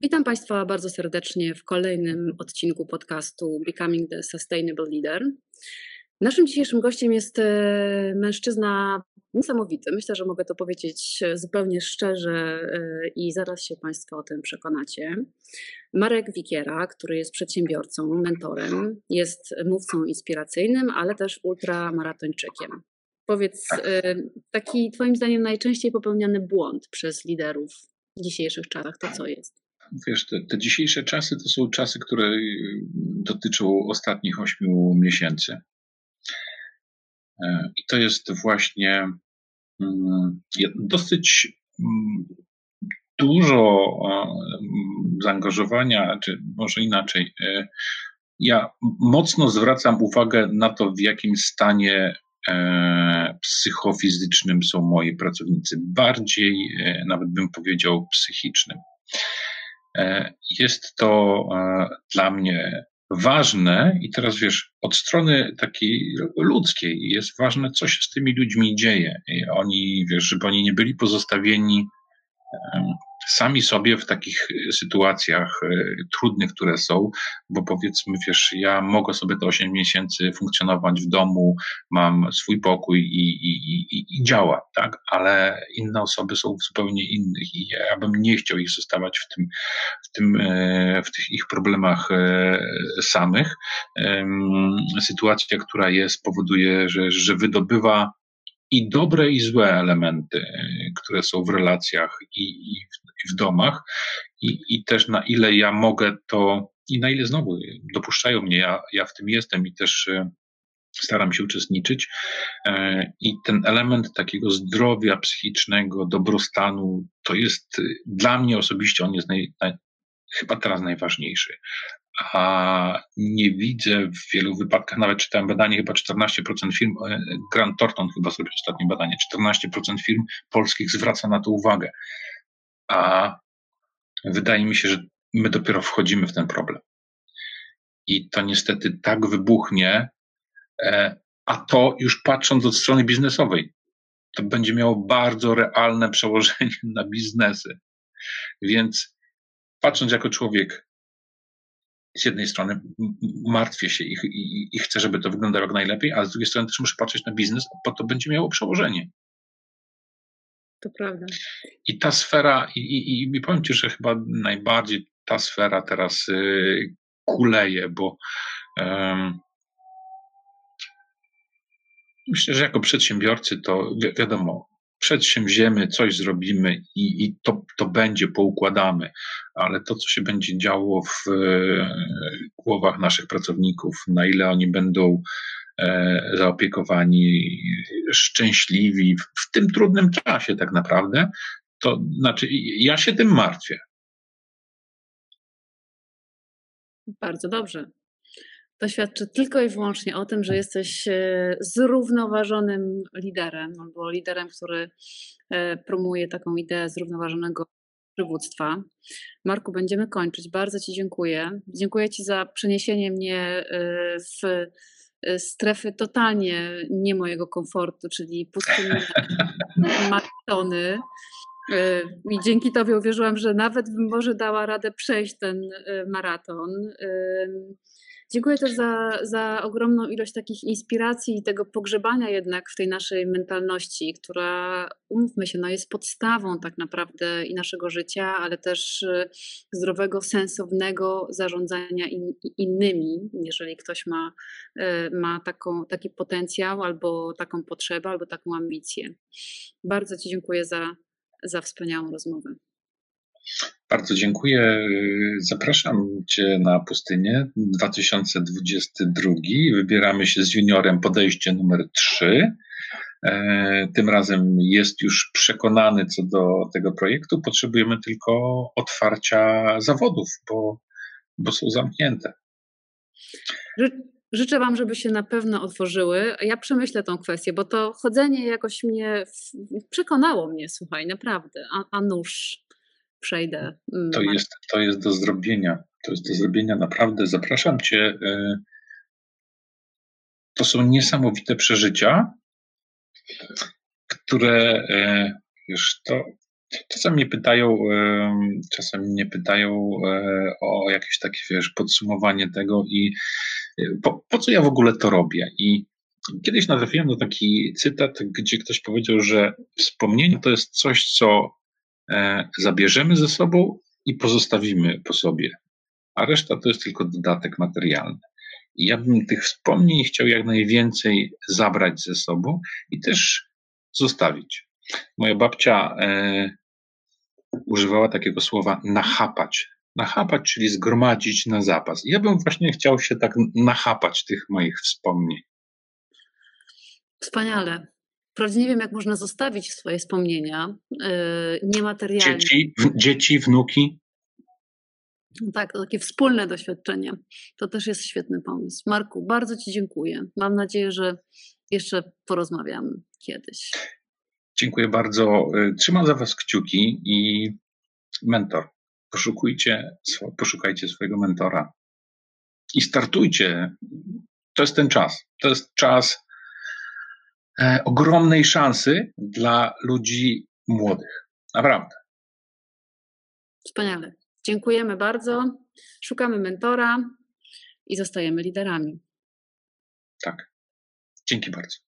Witam Państwa bardzo serdecznie w kolejnym odcinku podcastu Becoming the Sustainable Leader. Naszym dzisiejszym gościem jest e, mężczyzna niesamowity. Myślę, że mogę to powiedzieć zupełnie szczerze e, i zaraz się Państwo o tym przekonacie. Marek Wikiera, który jest przedsiębiorcą, mentorem, jest mówcą inspiracyjnym, ale też ultramaratończykiem. Powiedz, e, taki Twoim zdaniem najczęściej popełniany błąd przez liderów w dzisiejszych czasach to co jest? Wiesz, te, te dzisiejsze czasy to są czasy, które y, dotyczą ostatnich ośmiu miesięcy. E, I to jest właśnie mm, dosyć mm, dużo zaangażowania, czy może inaczej. E, ja mocno zwracam uwagę na to, w jakim stanie e, psychofizycznym są moi pracownicy. Bardziej, nawet bym powiedział, psychicznym. E, jest to e, dla mnie ważne i teraz wiesz, od strony takiej ludzkiej jest ważne, co się z tymi ludźmi dzieje. I oni, wiesz, żeby oni nie byli pozostawieni sami sobie w takich e, sytuacjach e, trudnych, które są, bo powiedzmy, wiesz, ja mogę sobie te 8 miesięcy funkcjonować w domu, mam swój pokój i, i, i, i działa, tak? Ale inne osoby są zupełnie innych i ja bym nie chciał ich zostawać w tym, w tym, e, w tych ich problemach samych. Sytuacja, która jest, powoduje, że, że wydobywa i dobre i złe elementy, które są w relacjach i, i, w, w, domach, i, i też na ile ja mogę to, i na ile znowu dopuszczają mnie, ja, ja w tym jestem i też e, staram się uczestniczyć. E, I ten element takiego zdrowia psychicznego, dobrostanu, to jest dla mnie osobiście, on jest naj, naj, chyba teraz najważniejszy a nie widzę w wielu wypadkach, nawet czytałem badanie, chyba 14% firm, e, Grant Thornton chyba zrobił ostatnie badanie, 14% firm polskich zwraca na to uwagę. A wydaje mi się, że my dopiero wchodzimy w ten problem. I to niestety tak wybuchnie, e, a to już patrząc od strony biznesowej, to będzie miało bardzo realne przełożenie na biznesy. Więc patrząc jako człowiek z jednej strony martwię się i, i, i, chcę, żeby to wyglądało jak najlepiej, a z drugiej strony też muszę patrzeć na biznes, bo to będzie miało przełożenie. To prawda. I ta sfera, i, i, i powiem Ci, że chyba najbardziej ta sfera teraz y, kuleje, bo myślę, że jako przedsiębiorcy to wi wiadomo, przedsięwziemy, coś zrobimy i, i to, to będzie, poukładamy, ale to, co się będzie działo w e, głowach naszych pracowników, na ile oni będą e, zaopiekowani, szczęśliwi w tym trudnym czasie, tak naprawdę, to znaczy ja się tym martwię. Bardzo dobrze. To świadczy tylko i wyłącznie o tym, że jesteś e, zrównoważonym liderem, albo liderem, który e, promuje taką ideę zrównoważonego przywództwa. Marku, będziemy kończyć. Bardzo Ci dziękuję. Dziękuję Ci za przeniesienie mnie e, w strefy totalnie nie mojego komfortu, czyli pustyni maratony. I dzięki Tobie uwierzyłam, że nawet bym może dała radę przejść ten maraton. Dziękuję też za, za ogromną ilość takich inspiracji i tego pogrzebania jednak w tej naszej mentalności, która, umówmy się, no jest podstawą tak naprawdę i naszego życia, ale też y, zdrowego, sensownego zarządzania in, innymi, jeżeli ktoś ma, y, ma taką, taki potencjał albo taką potrzebę, albo taką ambicję. Bardzo Ci dziękuję za, za wspaniałą rozmowę. Bardzo dziękuję. Zapraszam Cię na pustynię 2022. Wybieramy się z juniorem podejście numer 3. E, tym razem jest już przekonany co do tego projektu. Potrzebujemy tylko otwarcia zawodów, bo, bo są zamknięte. Życzę Wam, żeby się na pewno otworzyły. Ja przemyślę tą kwestię, bo to chodzenie jakoś mnie przekonało mnie, słuchaj, naprawdę, a, a nóż przejdę. Mm, to jest, to jest do zrobienia. To jest do zrobienia naprawdę. Zapraszam Cię. Y, to są niesamowite przeżycia, które, y, wiesz, to Czasem mnie pytają, czasem mnie pytają o jakieś takie, wiesz, podsumowanie tego i po, po co ja w ogóle to robię? I kiedyś natrafiłem na taki cytat, gdzie ktoś powiedział, że wspomnienie to jest coś, co zabierzemy ze sobą i pozostawimy po sobie, a reszta to jest tylko dodatek materialny. I ja bym tych wspomnień chciał jak najwięcej zabrać ze sobą i też zostawić. Moja babcia e, używała takiego słowa nachapać. Nachapać, czyli zgromadzić na zapas. Ja bym właśnie chciał się tak nachapać tych moich wspomnień. Wspaniale. Wprawdzie nie wiem, jak można zostawić swoje wspomnienia yy, niematerialne. Dzieci, dzieci, wnuki. Tak, to takie wspólne doświadczenie. To też jest świetny pomysł. Marku, bardzo Ci dziękuję. Mam nadzieję, że jeszcze porozmawiamy kiedyś. Dziękuję bardzo. Y, trzymam za Was kciuki i mentor. Poszukujcie, poszukajcie swojego mentora i startujcie. To jest ten czas. To jest czas e, ogromnej szansy dla ludzi młodych. Naprawdę. Wspaniale. Dziękujemy bardzo. Szukamy mentora i zostajemy liderami. Tak. Dzięki bardzo.